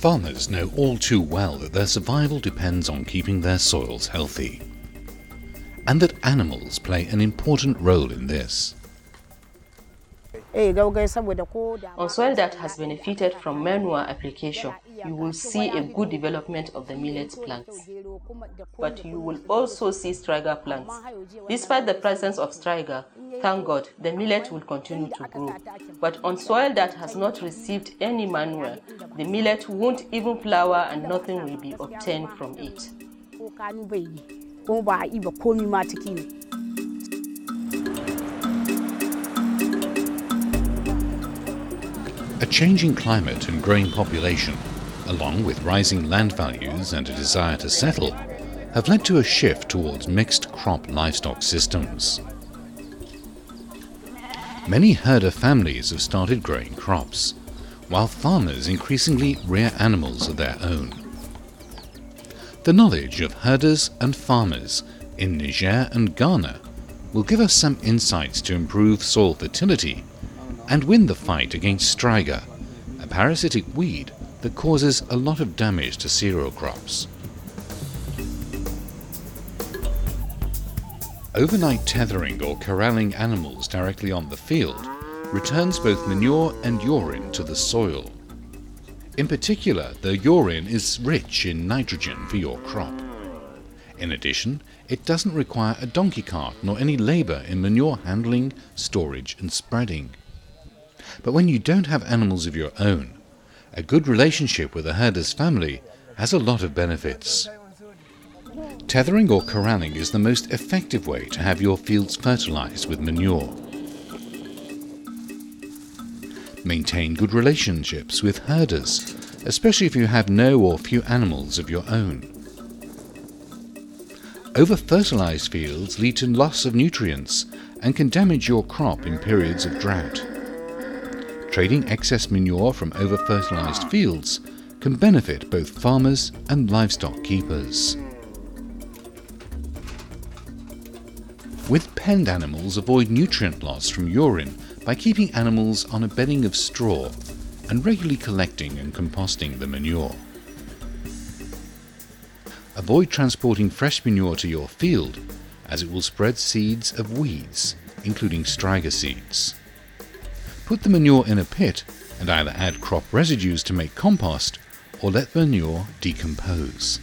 Farmers know all too well that their survival depends on keeping their soils healthy, and that animals play an important role in this. On soil that has benefited from manure application, you will see a good development of the millet plants. But you will also see striga plants. Despite the presence of striga, thank God, the millet will continue to grow. But on soil that has not received any manure, the millet won't even flower and nothing will be obtained from it. A changing climate and growing population, along with rising land values and a desire to settle, have led to a shift towards mixed crop livestock systems. Many herder families have started growing crops, while farmers increasingly rear animals of their own. The knowledge of herders and farmers in Niger and Ghana will give us some insights to improve soil fertility and win the fight against striga, a parasitic weed that causes a lot of damage to cereal crops. Overnight tethering or corralling animals directly on the field returns both manure and urine to the soil. In particular, the urine is rich in nitrogen for your crop. In addition, it doesn't require a donkey cart nor any labour in manure handling, storage and spreading. But when you don't have animals of your own, a good relationship with a herder's family has a lot of benefits. Tethering or corralling is the most effective way to have your fields fertilized with manure. Maintain good relationships with herders, especially if you have no or few animals of your own. Over-fertilized fields lead to loss of nutrients and can damage your crop in periods of drought. Trading excess manure from over-fertilized fields can benefit both farmers and livestock keepers. With penned animals, avoid nutrient loss from urine by keeping animals on a bedding of straw and regularly collecting and composting the manure. Avoid transporting fresh manure to your field as it will spread seeds of weeds, including striga seeds. Put the manure in a pit and either add crop residues to make compost or let the manure decompose.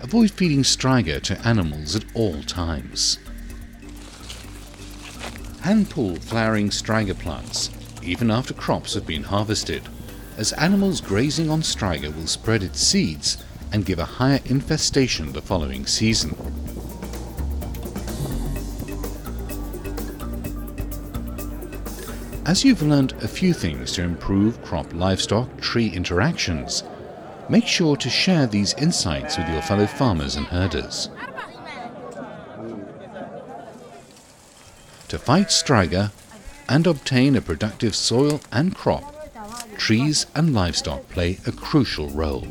Avoid feeding striga to animals at all times. Hand pull flowering striga plants even after crops have been harvested, as animals grazing on striga will spread its seeds and give a higher infestation the following season. As you've learned a few things to improve crop livestock tree interactions, make sure to share these insights with your fellow farmers and herders. To fight striga and obtain a productive soil and crop, trees and livestock play a crucial role.